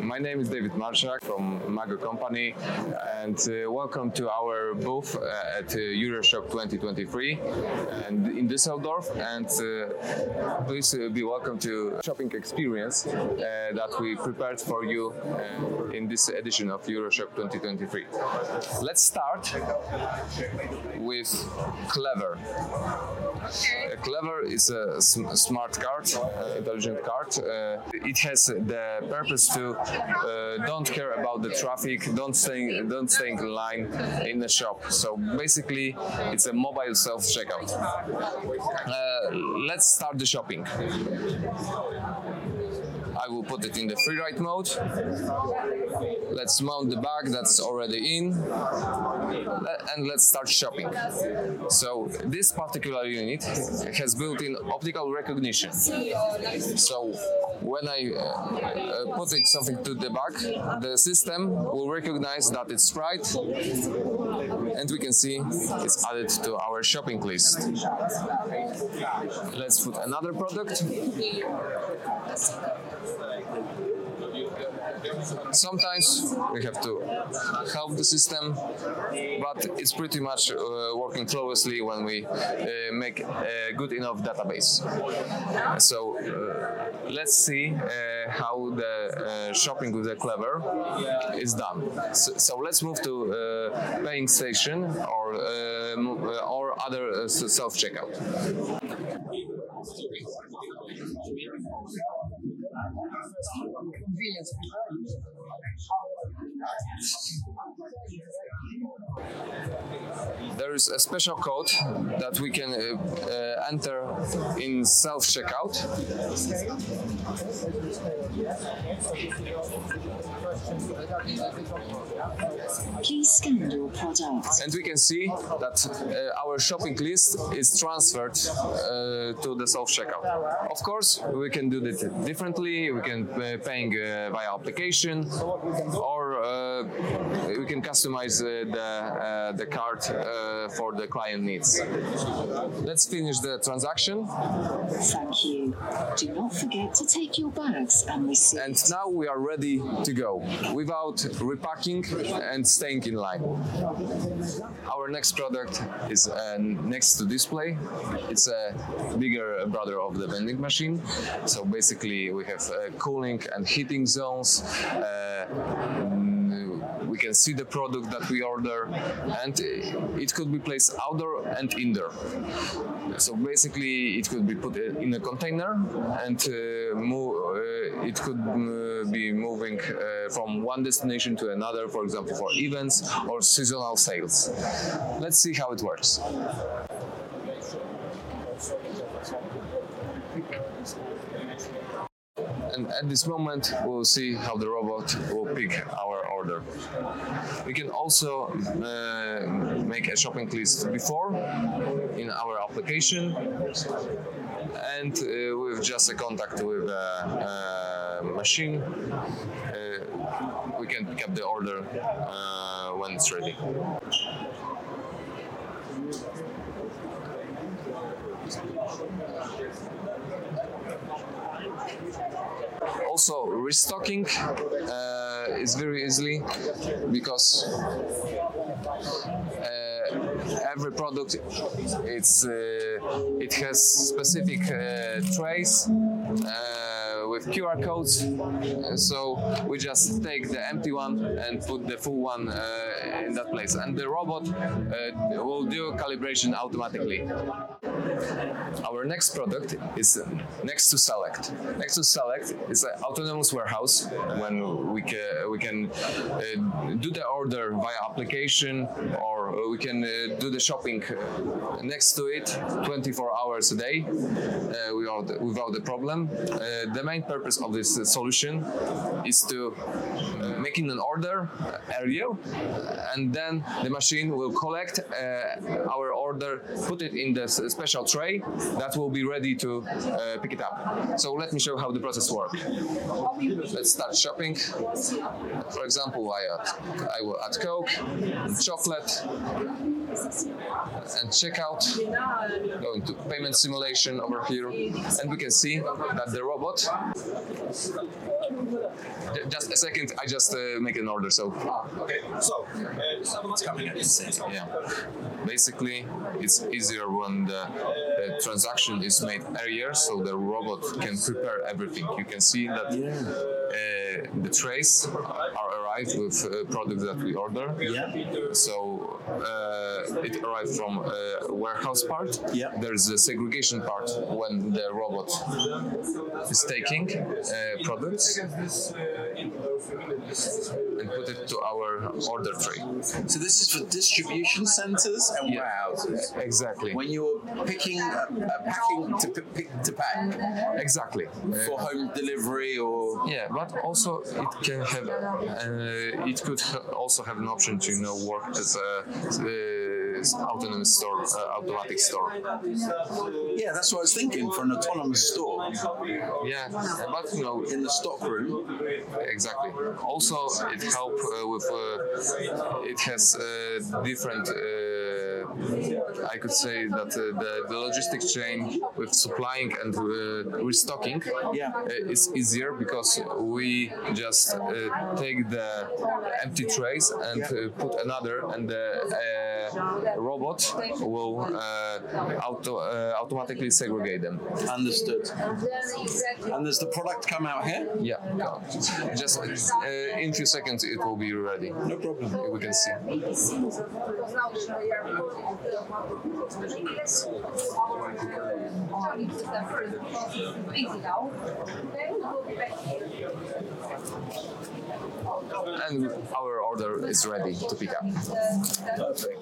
my name is Dawid Marczak from Mago Company, and uh, welcome to our booth uh, at uh, Euroshop 2023 and in Düsseldorf. And uh, please uh, be welcome to shopping experience uh, that we prepared for you in this edition of Euroshop 2023. Let's start with Clever. Uh, Clever is a sm- smart card, intelligent card. It has the purpose to uh, don't care about the traffic, don't stay, don't stay in line in the shop. So basically, it's a mobile self checkout. Uh, let's start the shopping. I will put it in the free ride mode. Let's mount the bag that's already in and let's start shopping. So this particular unit has built-in optical recognition. So when I uh, uh, put it something to the bag, the system will recognize that it's right and we can see it's added to our shopping list. Let's put another product. Sometimes we have to help the system, but it's pretty much uh, working flawlessly when we uh, make a good enough database. So uh, let's see uh, how the uh, shopping with the Clever is done. So, so let's move to uh, paying station or or other self checkout convenience. There is a special code that we can uh, uh, enter in self checkout. Please scan your product. and we can see that uh, our shopping list is transferred uh, to the self checkout. Of course, we can do it differently. We can uh, paying uh, via application, or uh, we can customize uh, the uh, the card uh, for the client needs. Let's finish the transaction, Thank you. Do not forget to take your bags and receipt. and now we are ready to go without repacking and staying in line. Our next product is uh, next to display. It's a bigger brother of the vending machine. So basically, we have uh, cooling and heating zones. Uh, can see the product that we order, and it could be placed outdoor and indoor. So basically, it could be put in a container and uh, move. Uh, it could uh, be moving uh, from one destination to another, for example, for events or seasonal sales. Let's see how it works. And at this moment, we'll see how the robot will pick our order. We can also uh, make a shopping list before in our application and uh, with just a contact with a, uh machine, uh, we can pick up the order uh, when it's ready. Also, restocking uh, is very easily because uh, every product it's uh, it has specific uh, uh, with QR codes. So we just take the empty one and put the full one uh, in that place, and the robot uh, will do calibration automatically. Our next product is uh, next to select. Next to select is an autonomous warehouse when we can we can do the order via application or we can uh, do the shopping uh, next to it 24 hours a day uh, without without the problem. The main purpose of this solution is to making an order area and then the machine will collect our order, put it in the special tray that will be ready to uh, pick it up. So let me show how the process works. Let's start shopping. For example, I, add, I will add Coke, chocolate, and checkout. Go into payment simulation over here, and we can see that the robot Just a second, I just uh, make an order. So Okay, so uh, someone's coming at this. yeah, basically it's easier when the, the transaction is made earlier, so the robot can prepare everything. You can see that uh, the trays are arrived with uh, products that we order. Yeah. So uh, it arrived from uh, warehouse part. Yeah. There's a segregation part when the robot is taking uh, products and put it to our order tray. So this is for distribution centers and Yeah. warehouses. Exactly. When you're picking, uh, uh, packing to p- pick to pack exactly. Uh, for home delivery or Yeah, but also it can have, uh, it could ha- also have an option to you know work as a uh, autonomous store, uh, automatic store. yeah, that's what I was thinking for an autonomous store Yeah, but you know, in the stock room. exactly. Also, it help uh, with. Uh, it has uh, different. Uh, I could say that uh, the, the logistic chain with supplying and uh, restocking Yeah. uh, is easier because we just uh, take the empty trays and uh, put another, and the uh, robot will uh, auto, uh, automatically segregate them. Understood. And does the product come out here? Yeah, go. just uh, in few seconds it will be ready. No problem. We can see. And our order is ready to pick up. Perfect.